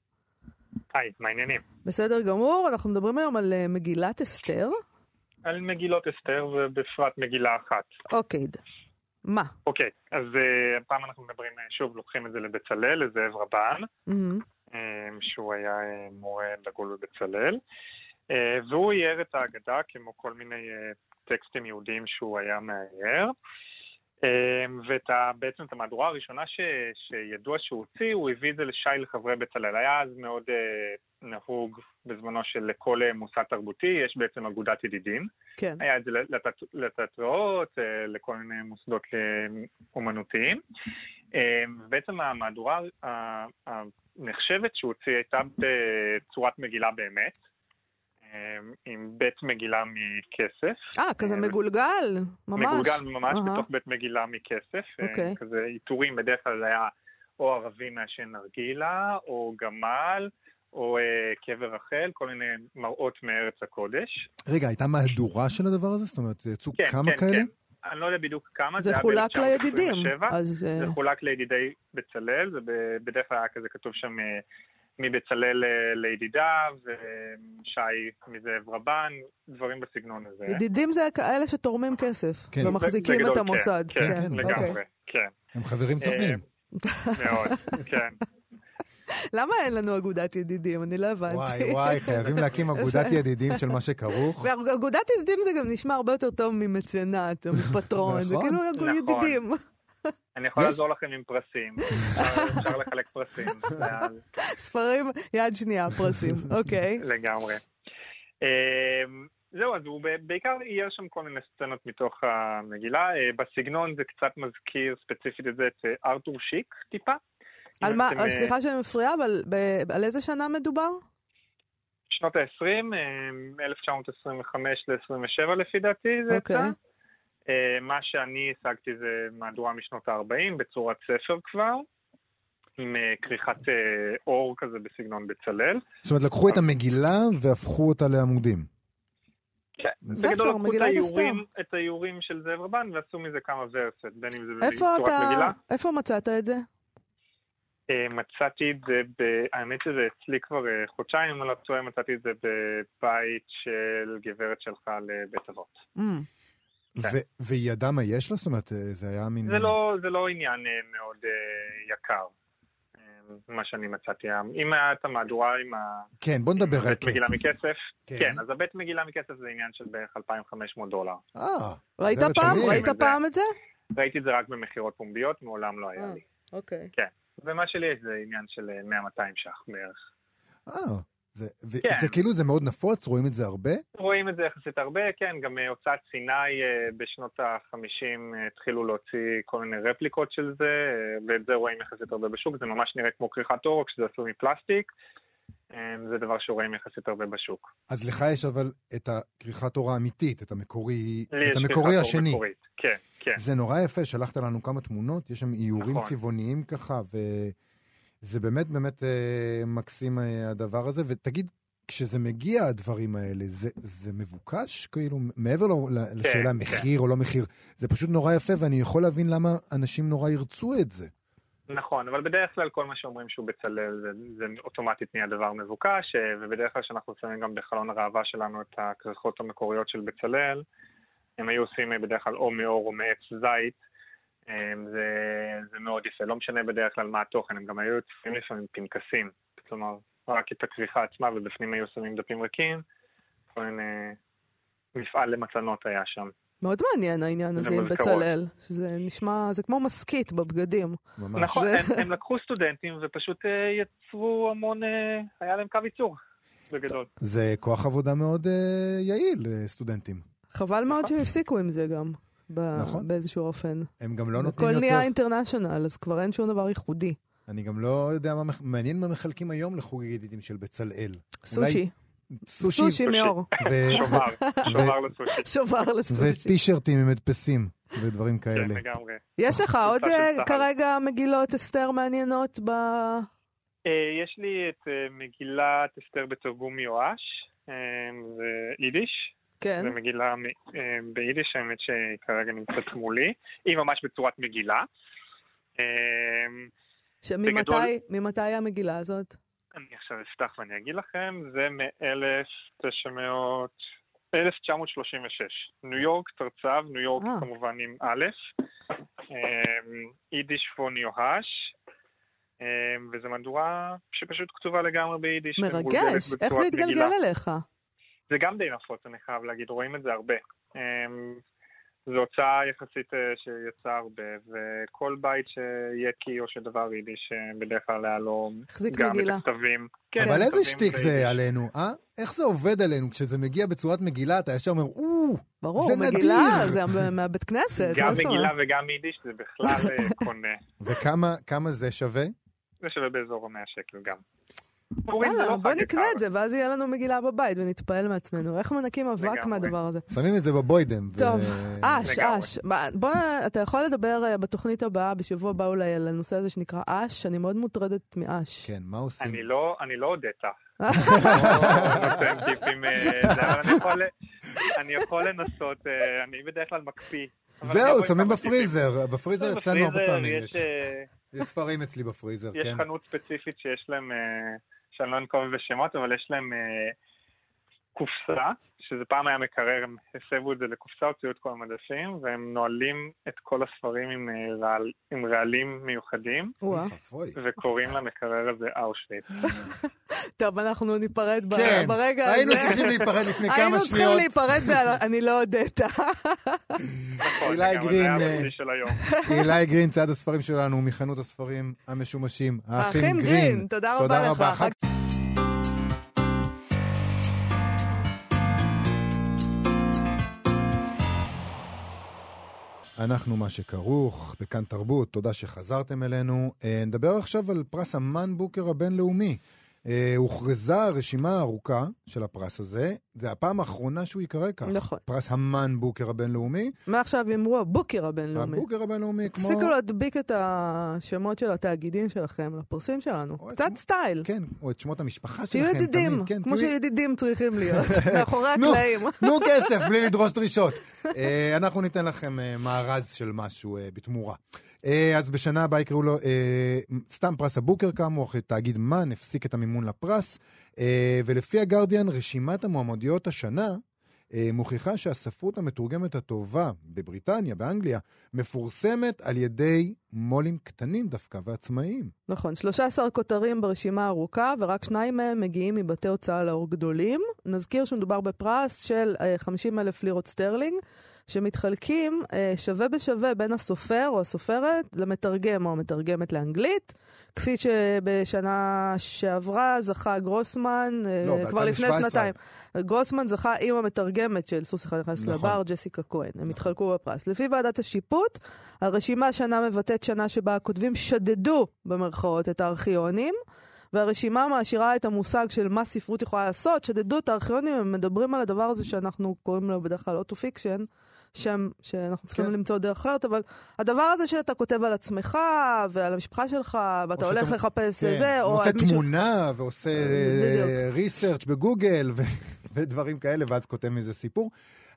היי, מה העניינים? בסדר גמור, אנחנו מדברים היום על אה, מגילת אסתר. על מגילות אסתר ובפרט מגילה אחת. אוקיי, מה? אוקיי, אז uh, הפעם אנחנו מדברים, uh, שוב, לוקחים את זה לבצלאל, לזאב רבן, um, שהוא היה uh, מורה דגול בבצלאל, uh, והוא אייר את ההגדה כמו כל מיני uh, טקסטים יהודיים שהוא היה מאייר. ואת ה, בעצם את המהדורה הראשונה ש, שידוע שהוא הוציא, הוא הביא את זה לשי לחברי בצלאל. היה אז מאוד uh, נהוג בזמנו שלכל uh, מוסד תרבותי יש בעצם אגודת ידידים. כן. היה את זה לתת- לתיאטראות, אה, לכל מיני מוסדות אה, אומנותיים. אה, בעצם המהדורה הנחשבת שהוא הוציא הייתה בצורת מגילה באמת, אה, עם בית מגילה מכסף. אה, כזה אה, מגולגל, ממש. מגולגל ממש אהה. בתוך בית מגילה מכסף. אה, אוקיי. כזה עיטורים, בדרך כלל זה היה או ערבי מעשן נרגילה, או גמל, או אה, קבר רחל, כל מיני מראות מארץ הקודש. רגע, הייתה מהדורה של הדבר הזה? זאת אומרת, יצאו כן, כמה כן, כאלה? כן. אני לא יודע בדיוק כמה, זה היה חולק לידידים. 1927. אז אה, זה חולק לידידי בצלאל, זה בדרך כלל היה כזה כתוב שם אה, מבצלאל אה, לידידיו, ושי מזאב רבן, דברים בסגנון הזה. ידידים זה כאלה שתורמים כסף, כן. ומחזיקים בגדול, את המוסד. כן, כן, כן, אוקיי. לגמרי, כן, הם חברים אה, טובים. מאוד, כן. למה אין לנו אגודת ידידים? אני לא הבנתי. וואי וואי, חייבים להקים אגודת ידידים של מה שכרוך. ואגודת ידידים זה גם נשמע הרבה יותר טוב ממצנט או מפטרון, זה נכון. כאילו אגו- נכון. ידידים. אני יכול לעזור לכם עם פרסים, אפשר- לחלק פרסים, ספרים, יד שנייה, פרסים, אוקיי. לגמרי. אמ, זהו, אז הוא בעיקר אייר שם כל מיני סצנות מתוך המגילה. אה, בסגנון זה קצת מזכיר ספציפית את זה את אה, ארתור שיק טיפה. על מה, אתם, אה, סליחה שאני מפריעה, אבל ב- על איזה שנה מדובר? שנות ה-20, 1925 ל-27 לפי דעתי זה אוקיי. יצא. אה, מה שאני השגתי זה מהדורה משנות ה-40 בצורת ספר כבר, עם אה, כריכת אה, אור כזה בסגנון בצלאל. זאת אומרת, לקחו את המגילה והפכו אותה לעמודים. ספר, בגדול לקחו את האיורים, של זאב רבן ועשו מזה כמה ורסיות, בין אם זה איפה בצורת אתה, מגילה. איפה מצאת את זה? אה, מצאתי את זה, ב... האמת שזה אצלי כבר אה, חודשיים, אם אני לא טועה, מצאתי את זה בבית של גברת שלך לבית אבות. ו- והיא ידעה מה יש לה? זאת אומרת, אה, זה היה מין... זה לא, זה לא עניין אה, מאוד אה, יקר, מה שאני מצאתי. אם היה את המהדורה עם ה... כן, בוא נדבר על בית מגילה כסף. מכסף, כן. כן, אז הבית מגילה מכסף זה עניין של בערך 2,500 דולר. אה, ראית פעם? ראית זה. פעם את זה? ראיתי את זה רק במכירות פומביות, מעולם לא היה אה. לי. אוקיי. ומה שלי יש זה עניין של אה, 100-200 ש"ח בערך. אה. זה, ו- כן. זה כאילו, זה מאוד נפוץ, רואים את זה הרבה? רואים את זה יחסית הרבה, כן, גם אה, הוצאת סיני אה, בשנות ה-50 התחילו להוציא כל מיני רפליקות של זה, אה, ואת זה רואים יחסית הרבה בשוק, זה ממש נראה כמו כריכת אור, כשזה עשוי מפלסטיק. זה דבר שרואים יחסית הרבה בשוק. אז לך יש אבל את הכריכת אור האמיתית, את המקורי, את המקורי השני. מקורית. כן, כן. זה נורא יפה, שלחת לנו כמה תמונות, יש שם איורים נכון. צבעוניים ככה, וזה באמת באמת אה, מקסים אה, הדבר הזה. ותגיד, כשזה מגיע, הדברים האלה, זה, זה מבוקש? כאילו, מעבר לו, ל- לשאלה כן. מחיר או לא מחיר, זה פשוט נורא יפה, ואני יכול להבין למה אנשים נורא ירצו את זה. נכון, אבל בדרך כלל כל מה שאומרים שהוא בצלאל זה, זה אוטומטית נהיה דבר מבוקש, אה, ובדרך כלל כשאנחנו שמים גם בחלון הראווה שלנו את הכריכות המקוריות של בצלאל, הם היו עושים אה, בדרך כלל או מאור או מעץ זית, זה, זה מאוד יפה, לא משנה בדרך כלל מה התוכן, הם גם היו יוצאים לפעמים פנקסים, כלומר רק את הכריכה עצמה ובפנים היו שמים דפים ריקים, כל מיני מפעל למתנות היה שם. מאוד מעניין העניין הזה עם. בצלאל, שזה נשמע, זה כמו מסכית בבגדים. ממש. נכון, זה- הם, הם לקחו סטודנטים ופשוט אה, יצרו המון, אה, היה להם קו ייצור בגדול. זה כוח עבודה מאוד אה, יעיל לסטודנטים. חבל מאוד נכון. שהם הפסיקו עם זה גם, ב- נכון. באיזשהו אופן. הם גם לא נותנים הכל יותר... נהיה אינטרנשיונל, אז כבר אין שום דבר ייחודי. אני גם לא יודע מה... מעניין מה מחלקים היום לחוג ידידים של בצלאל. סושי. סושי. סושי מאור. ו- שובר, שובר לסושי. שובר לסושי. וטישרטים עם הדפסים ודברים כן, כאלה. לגמרי. יש לך עוד אה, צה"ל. כרגע מגילות אסתר מעניינות ב... אה, יש לי את אה, מגילת אסתר בתרגום מיואש, זה יידיש. כן. זו מגילה אה, ביידיש, האמת שהיא כרגע נמצאת מולי. היא ממש בצורת מגילה. אה, שממתי בגדול- ממתי המגילה הזאת? אני עכשיו אפתח ואני אגיד לכם, זה מ-1900... 1936. ניו יורק תרצב, ניו יורק אה. כמובן עם א', אמ, יידיש פון יוהש, וזו מהדורה שפשוט כתובה לגמרי ביידיש. מרגש. איך זה התגלגל. אליך? זה גם די נפוץ, אני חייב להגיד, רואים את זה הרבה. אמ, זו הוצאה יחסית אה, שיצאה הרבה, וכל בית שיהיה קי או שדבר יידיש, אה, בדרך כלל היה לו גם מגילה. את הכתבים. כן, אבל איזה שטיק זה ביידיש. עלינו, אה? איך זה עובד עלינו? כשזה מגיע בצורת מגילה, אתה ישר אומר, או, ברור, זה מגילה, נדיר. זה מה- מהבית כנסת. גם מגילה? וגם יידיש זה בכלל אה, קונה. וכמה כמה זה שווה? זה שווה באזור המאה שקל גם. פורים זה יאללה, לא בוא נקנה. את זה, ואז יהיה לנו מגילה בבית ונתפעל מעצמנו. איך מנקים אבק. מהדבר הזה? שמים את זה בבוידם. ו- טוב, אש. אש. בוא, אתה יכול לדבר אה, בתוכנית הבאה, בשבוע הבא אולי, על הנושא הזה שנקרא אש? אני מאוד מוטרדת מאש. כן, מה עושים? אני לא, אני לא הודית. לא אה, אבל אני יכול- אני יכול לנסות, אה, אני בדרך כלל מקפיא. זהו, שמים. בפריזר. בפריזר אצלנו הרבה פעמים יש, יש. אה, יש ספרים אצלי בפריזר, יש כן. חנות ספציפית שיש להם, אה, שאני לא אנקוב בשמות, אבל יש להם אה, קופסה, שזה פעם היה מקרר, הם הסבו את זה לקופסה, הוציאו את כל המדפים, והם נועלים את כל הספרים עם, אה, רעל, עם רעלים מיוחדים. וקוראים למקרר הזה אושוויץ. טוב, אנחנו ניפרד ב- כן, ברגע הזה. היינו צריכים להיפרד לפני כמה היינו צריכים שניות. להיפרד ב... אני לא הודית. נכון, אילי גרין, אה, של היום. אילי גרין, צעד הספרים שלנו מחנות הספרים המשומשים, האחים האחים גרין. גרין, תודה רבה תודה לך. אנחנו מה שכרוך, בכאן תרבות, תודה שחזרתם אלינו. אה, נדבר עכשיו על פרס המן בוקר הבינלאומי. אה, הוכרזה רשימה ארוכה של הפרס הזה, זה הפעם האחרונה שהוא ייקרא כך. נכון. פרס המן בוקר הבינלאומי. מעכשיו אמרו הבוקר הבינלאומי. הבוקר הבינלאומי כמו... תפסיקו להדביק את השמות של התאגידים שלכם לפרסים שלנו. קצת תשמע- סטייל. כן, או את שמות המשפחה תהיו שלכם. ידידים, תמיד, כן, כמו תהיו- שידידים צריכים להיות, מאחורי נו. הקלעים. תנו כסף בלי לדרוש דרישות. אה, אנחנו ניתן לכם אה, מארז של משהו אה, בתמורה. אז בשנה הבאה יקראו לו סתם פרס הבוקר כאמור, אחרי תאגיד מן הפסיק את המימון לפרס, ולפי הגרדיאן רשימת המועמדויות השנה אה, מוכיחה שהספרות המתורגמת הטובה בבריטניה, באנגליה, מפורסמת על ידי מו"לים קטנים דווקא ועצמאיים. נכון, 13 כותרים ברשימה ארוכה, ורק שניים מהם מגיעים מבתי הוצאה לאור גדולים. נזכיר שמדובר בפרס של אה, 50 אלף לירות סטרלינג, שמתחלקים אה, שווה בשווה בין הסופר או הסופרת למתרגם או המתרגמת לאנגלית. כפי שבשנה שעברה זכה גרוסמן, אה, לא, כבר לפני ב-2017. שנתיים. גרוסמן זכה עם המתרגמת של סוס אחד נכנס נכון. לבר, ג'סיקה כהן. הם התחלקו בפרס. לפי ועדת השיפוט, הרשימה השנה מבטאת שנה שבה הכותבים שדדו, במרכאות, את הארכיונים, והרשימה מעשירה את המושג של מה ספרות יכולה לעשות. שתדעו, את הארכיונים הם מדברים על הדבר הזה שאנחנו קוראים לו בדרך כלל auto-fiction. שם שאנחנו צריכים כן. למצוא דרך אחרת, אבל הדבר הזה שאתה כותב על עצמך ועל המשפחה שלך, ואתה הולך שאתה- לחפש כן, זה, או... מוצא על מישהו- תמונה ועושה. research בגוגל ו- ודברים כאלה, ואז כותב מזה סיפור.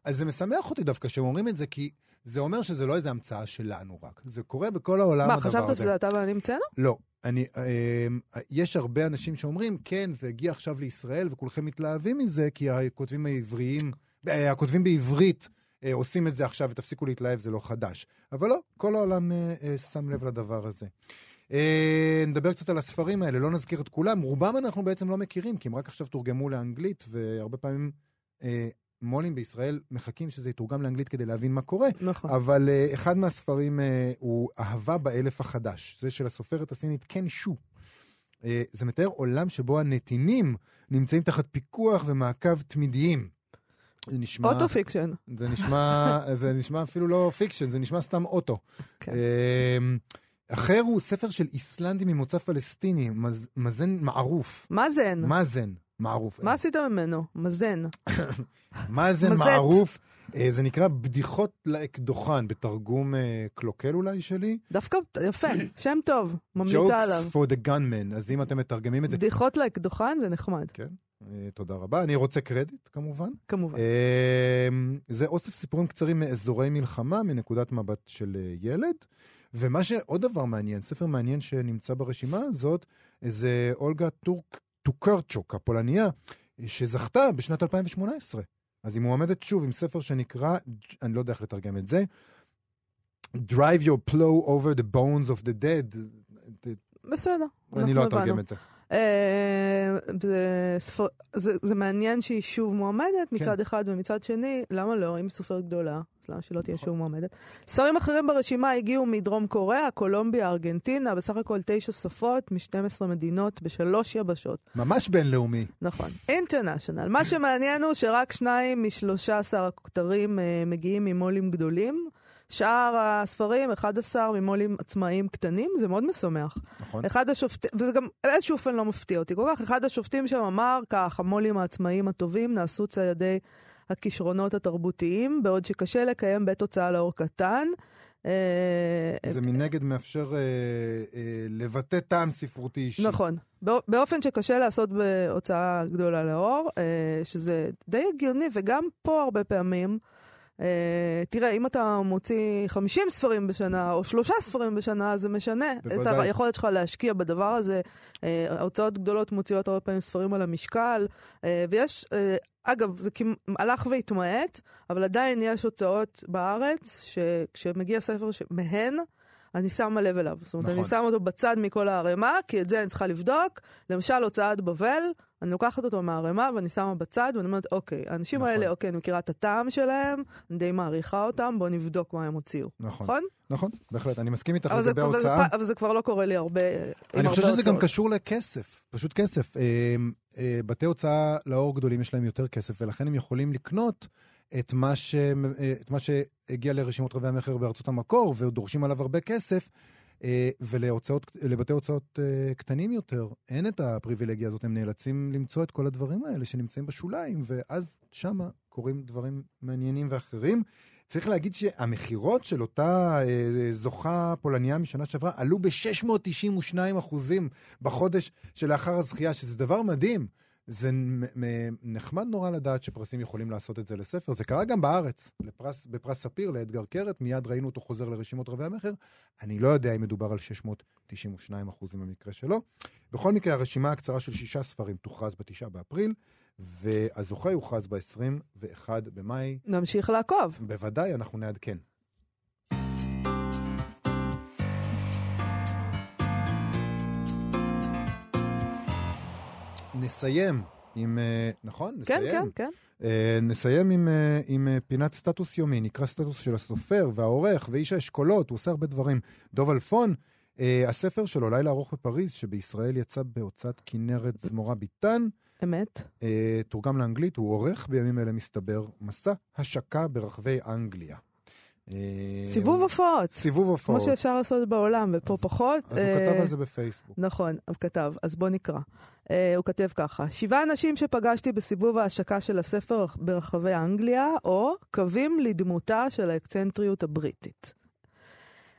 אז זה משמח אותי דווקא שהם אומרים את זה, כי זה אומר שזה לא איזו המצאה שלנו רק. זה קורה בכל העולם מה, הדבר הזה. חשבת שזה אתה ואני המצאנו? לא. אני, אה, יש הרבה אנשים שאומרים, כן, זה הגיע עכשיו לישראל וכולכם מתלהבים מזה, כי הכותבים העבריים, אה, הכותבים בעברית אה, עושים את זה עכשיו ותפסיקו להתלהב, זה לא חדש. אבל לא, כל העולם אה, אה, שם לב לדבר הזה. אה, נדבר קצת על הספרים האלה, לא נזכיר את כולם. רובם אנחנו בעצם לא מכירים, כי הם רק עכשיו תורגמו לאנגלית, והרבה פעמים אה, מו"לים בישראל מחכים שזה יתורגם לאנגלית כדי להבין מה קורה. נכון. אבל uh, אחד מהספרים uh, הוא אהבה באלף החדש. זה של הסופרת הסינית קן שו. אה, זה מתאר עולם שבו הנתינים נמצאים תחת פיקוח ומעקב תמידיים. זה נשמע... Auto-fiction. זה נשמע, זה נשמע אפילו לא fiction, זה נשמע סתם אוטו. כן. אמ, אחר הוא ספר של איסלנדי ממוצא פלסטיני, מז, מזן מערוף. מאזן. מאזן מערוף. מה עשית ממנו? מזן. מאזן. מערוף. אה, זה נקרא בדיחות לאקדוחן, בתרגום אה, קלוקל אולי שלי. דווקא, יפה, שם טוב, ממליצה עליו. Jokes for the gunman, אז אם אתם מתרגמים את זה, בדיחות לאקדוחן זה נחמד, כן, אה, תודה רבה. אני רוצה קרדיט, כמובן. כמובן. אה, זה אוסף סיפורים קצרים מאזורי מלחמה, מנקודת מבט של אה, ילד. ומה שעוד דבר מעניין, ספר מעניין שנמצא ברשימה הזאת, זה אולגה טורק, טוקרצ'וק, הפולניה, שזכתה בשנת 2018. אז היא מועמדת שוב עם ספר שנקרא, אני לא יודע איך לתרגם את זה, Drive your plow over the bones of the dead. בסדר, אני לא אתרגם. את זה. אה, זה ספר- זה זה מעניין שהיא שוב מועמדת מצד אחד, ומצד שני, למה לא? אם היא סופרת גדולה, אז למה שלא תהיה נכון. שוב מועמדת? ספרים אחרים ברשימה הגיעו מדרום קוריאה, קולומביה, ארגנטינה, בסך הכל תשע שפות מ-12 מדינות בשלוש יבשות. ממש בינלאומי. נכון. אינטרנשיונל. מה שמעניין הוא שרק שניים משלושה עשר הכותרים אה, מגיעים ממו"לים גדולים. שאר הספרים, 11 ממו"לים עצמאיים קטנים, זה מאוד משמח. נכון? אחד השופטים, וזה גם באיזשהו אופן לא מפתיע אותי כל כך, אחד השופטים שם אמר כך, המו"לים העצמאיים הטובים נעשו ציידי הכישרונות התרבותיים, בעוד שקשה לקיים בית הוצאה לאור קטן. אה, זה מנגד מאפשר אה, אה, לבטא טעם ספרותי אישי. נכון. בא- באופן שקשה לעשות בהוצאה גדולה לאור, אה, שזה די הגיוני, וגם פה הרבה פעמים, תראה, אם אתה מוציא 50 ספרים בשנה, או שלושה ספרים בשנה, זה משנה את בוודאי. היכולת שלך להשקיע בדבר הזה. אה, ההוצאות גדולות מוציאות הרבה פעמים ספרים על המשקל, אה, ויש... אה, אגב, זה כמ- הלך והתמעט, אבל עדיין יש הוצאות בארץ, שכשמגיע ספר ש- מהן, אני שמה לב אליו. זאת אומרת, נכון. אני שמה אותו בצד מכל הערימה, כי את זה אני צריכה לבדוק. למשל, הוצאת בבל, אני לוקחת אותו מהערימה ואני שמה בצד, ואני אומרת, אוקיי, האנשים נכון. האלה, אוקיי, אני מכירה את הטעם שלהם, אני די מעריכה אותם, בואו נבדוק מה הם הוציאו. נכון. נכון? נכון, בהחלט. אני מסכים איתך אבל לגבי אבל, ההוצאה. פ- אבל זה כבר לא קורה לי הרבה, אני הרבה חושב שזה גם הוצאות. קשור לכסף, פשוט כסף. אה, אה, בתי הוצאה לאור גדולים יש להם יותר כסף, ולכן הם יכולים לקנות את מה, ש... אה, את מה שהגיע לרשימות רבי המכר בארצות המקור, ודורשים עליו הרבה כסף, ולבתי הוצאות אה, קטנים יותר אין את הפריבילגיה הזאת, הם נאלצים למצוא את כל הדברים האלה שנמצאים בשוליים, ואז שמה קורים דברים מעניינים ואחרים. צריך להגיד שהמכירות של אותה אה, זוכה פולניה משנה שעברה עלו ב-692 אחוזים בחודש שלאחר הזכייה, שזה דבר מדהים. זה נחמד נורא לדעת שפרסים יכולים לעשות את זה לספר. זה קרה גם בארץ, לפרס, בפרס ספיר לאדגר קרת, מיד ראינו אותו חוזר לרשימות רבי המכר. אני לא יודע אם מדובר על 692 אחוזים במקרה שלו. בכל מקרה, הרשימה הקצרה של שישה ספרים תוכרז בתשעה באפריל, והזוכה יוכרז ב-21 במאי. נמשיך לעקוב. בוודאי, אנחנו נעדכן. נסיים עם, אה, נכון? כן, נסיים. כן, כן. אה, נסיים עם, אה, עם אה, פינת סטטוס יומי, נקרא סטטוס של הסופר והעורך ואיש האשכולות, הוא עושה הרבה דברים. דוב אלפון, אה, הספר שלו, לילה ארוך בפריז, שבישראל יצא בהוצאת כנרת זמורה ביטן, אמת. אה, תורגם לאנגלית, הוא עורך בימים אלה, מסתבר, מסע השקה ברחבי אנגליה. אה, סיבוב הופעות. סיבוב הופעות. כמו שאפשר לעשות בעולם, ופה פחות. אז הוא אה, כתב על זה בפייסבוק. נכון, הוא כתב, אז בוא נקרא. Uh, הוא כותב ככה, שבעה אנשים שפגשתי בסיבוב ההשקה של הספר ברחבי אנגליה, או קווים לדמותה של האקצנטריות הבריטית.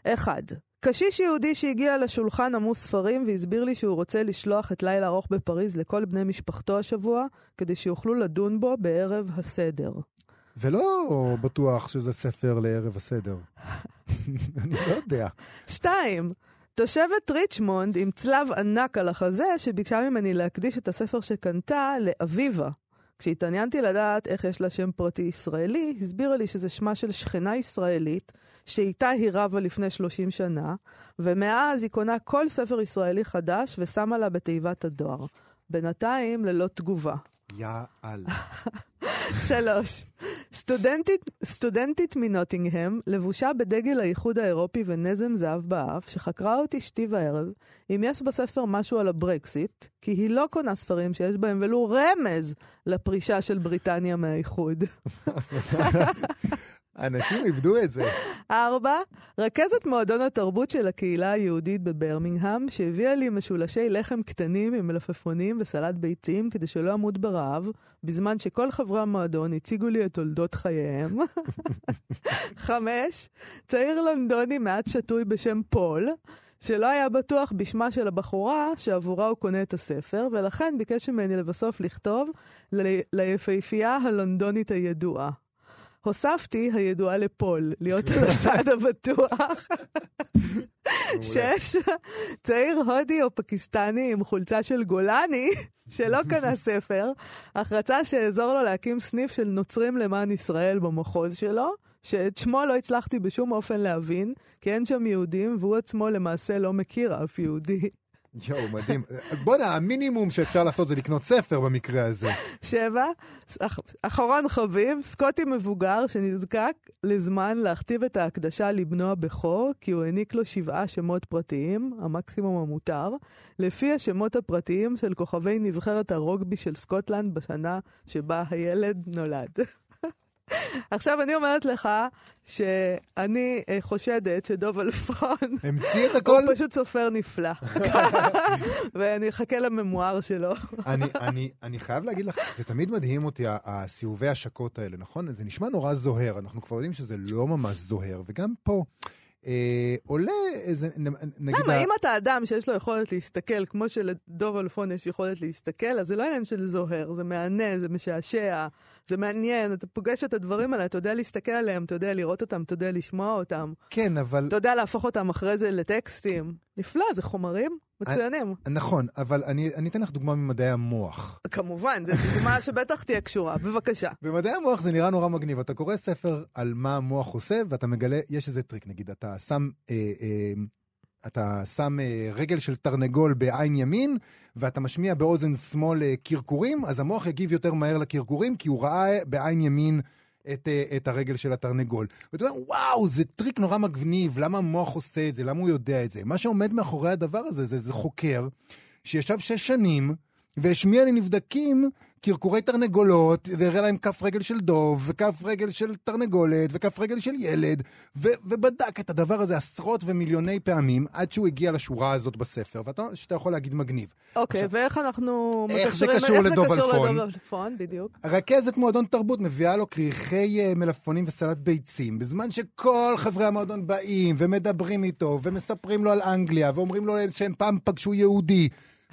אחד, קשיש יהודי שהגיע לשולחן עמוס ספרים והסביר לי שהוא רוצה לשלוח את לילה ארוך בפריז לכל בני משפחתו השבוע, כדי שיוכלו לדון בו בערב הסדר. זה לא בטוח שזה ספר לערב הסדר. אני לא יודע. שתיים, תושבת ריצ'מונד עם צלב ענק על החזה, שביקשה ממני להקדיש את הספר שקנתה לאביבה. כשהתעניינתי לדעת איך יש לה שם פרטי ישראלי, הסבירה לי שזה שמה של שכנה ישראלית, שאיתה היא רבה לפני 30 שנה, ומאז היא קונה כל ספר ישראלי חדש ושמה לה בתיבת הדואר. בינתיים ללא תגובה. יא אללה. שלוש, סטודנטית, סטודנטית מנוטינגהם, לבושה בדגל האיחוד האירופי ונזם זהב באף, שחקרה אותי שתי וערב, אם יש בספר משהו על הברקסיט, כי היא לא קונה ספרים שיש בהם ולו רמז לפרישה של בריטניה מהאיחוד. אנשים איבדו את זה. ארבע, רכזת מועדון התרבות של הקהילה היהודית בברמינגהם, שהביאה לי משולשי לחם קטנים עם מלפפונים וסלט ביצים כדי שלא אמות ברעב, בזמן שכל חברי המועדון הציגו לי את תולדות חייהם. חמש, צעיר לונדוני מעט שתוי בשם פול, שלא היה בטוח בשמה של הבחורה שעבורה הוא קונה את הספר, ולכן ביקש ממני לבסוף לכתוב ל- ליפהפייה הלונדונית הידועה. הוספתי הידועה לפול, להיות על הצד הבטוח. שש, צעיר הודי או פקיסטני עם חולצה של גולני, שלא קנה ספר, אך רצה שאעזור לו להקים סניף של נוצרים למען ישראל במחוז שלו, שאת שמו לא הצלחתי בשום אופן להבין, כי אין שם יהודים, והוא עצמו למעשה לא מכיר אף יהודי. יואו, מדהים. בוא'נה, המינימום שאפשר לעשות זה לקנות ספר במקרה הזה. שבע, אח- אחרון חביב, סקוטי מבוגר שנזקק לזמן להכתיב את ההקדשה לבנו הבכור, כי הוא העניק לו שבעה שמות פרטיים, המקסימום המותר, לפי השמות הפרטיים של כוכבי נבחרת הרוגבי של סקוטלנד בשנה שבה הילד נולד. עכשיו אני אומרת לך שאני אה, חושדת שדוב אלפון המציא את הוא הכל? פשוט סופר נפלא. ואני אחכה לממואר שלו. אני, אני, אני חייב להגיד לך, זה תמיד מדהים אותי, הסיבובי השקות האלה, נכון? זה נשמע נורא זוהר, אנחנו כבר יודעים שזה לא ממש זוהר, וגם פה אה, עולה איזה, נגיד... למה? ה- אם אתה אדם שיש לו יכולת להסתכל, כמו שלדוב אלפון יש יכולת להסתכל, אז זה לא עניין של זוהר, זה מהנה, זה משעשע, זה מעניין, אתה פוגש את הדברים האלה, אתה יודע להסתכל עליהם, אתה יודע לראות אותם, אתה יודע לשמוע אותם, כן, אבל... אתה יודע להפוך אותם אחרי זה לטקסטים. נפלא, זה חומרים מצוינים. נכון, אבל אני, אני אתן לך דוגמה ממדעי המוח. כמובן, זו דוגמה שבטח תהיה קשורה. בבקשה. במדעי המוח זה נראה נורא מגניב. אתה קורא ספר על מה המוח עושה, ואתה מגלה, יש איזה טריק, נגיד, אתה שם... אה, אה, אתה שם אה, רגל של תרנגול בעין ימין, ואתה משמיע באוזן שמאל אה, קרקורים, אז המוח יגיב יותר מהר לקרקורים, כי הוא ראה בעין ימין את, אה, את הרגל של התרנגול. ואתה אומר, וואו, זה טריק נורא מגניב, למה המוח עושה את זה, למה הוא יודע את זה? מה שעומד מאחורי הדבר הזה, זה, זה חוקר שישב שש שנים, והשמיע לנבדקים קרקורי תרנגולות, והראה להם כף רגל של דוב, וכף רגל של תרנגולת, וכף רגל של ילד, ו- ובדק את הדבר הזה עשרות ומיליוני פעמים, עד שהוא הגיע לשורה הזאת בספר, ואתה שאתה יכול להגיד מגניב. אוקיי, עכשיו- ואיך אנחנו איך זה קשור איך אלפון? לדוב אלפון, בדיוק. רכזת מועדון תרבות מביאה לו כריכי אה, מלפפונים וסלט ביצים, בזמן שכל חברי המועדון באים ומדברים איתו ומספרים לו על אנגליה ואומרים לו שהם פעם פגשו יהודי.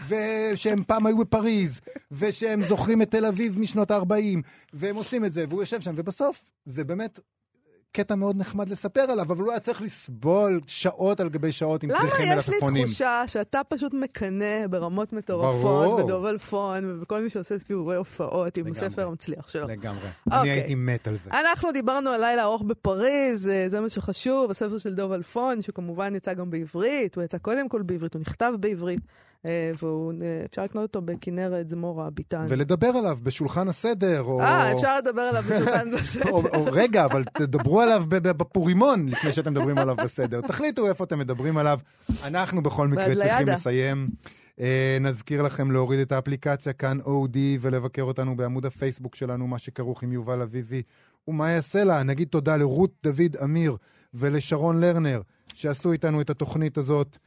ושהם פעם היו בפריז, ושהם זוכרים את תל אביב משנות ה-40, והם עושים את זה, והוא יושב שם, ובסוף זה באמת קטע מאוד נחמד לספר עליו, אבל הוא היה צריך לסבול שעות על גבי שעות עם למה כריכי יש לי מלפפונים. תחושה שאתה פשוט מקנא ברמות. מטורפות בדוב אלפון ובכל מי שעושה סיבובי הופעות עם. הספר המצליח שלו? לגמרי. אוקיי. אני הייתי מת על זה. אנחנו דיברנו על לילה ארוך בפריז, אה, זה מה שחשוב, הספר של דוב אלפון, שכמובן יצא גם בעברית, הוא יצא קודם כל בעברית, הוא נכתב בעברית, ואפשר לקנות אותו בכנרת זמורה ביטן. ולדבר עליו בשולחן הסדר, או... אה, אפשר לדבר עליו בשולחן בסדר. או, או, רגע, אבל תדברו עליו בפורימון לפני שאתם מדברים עליו בסדר. תחליטו איפה אתם מדברים עליו. אנחנו בכל מקרה. צריכים לסיים. אה, נזכיר לכם להוריד את האפליקציה כאן אודי ולבקר אותנו בעמוד הפייסבוק שלנו, מה שכרוך עם יובל אביבי ומה יעשה לה. נגיד תודה לרות דוד אמיר ולשרון לרנר שעשו איתנו את התוכנית הזאת.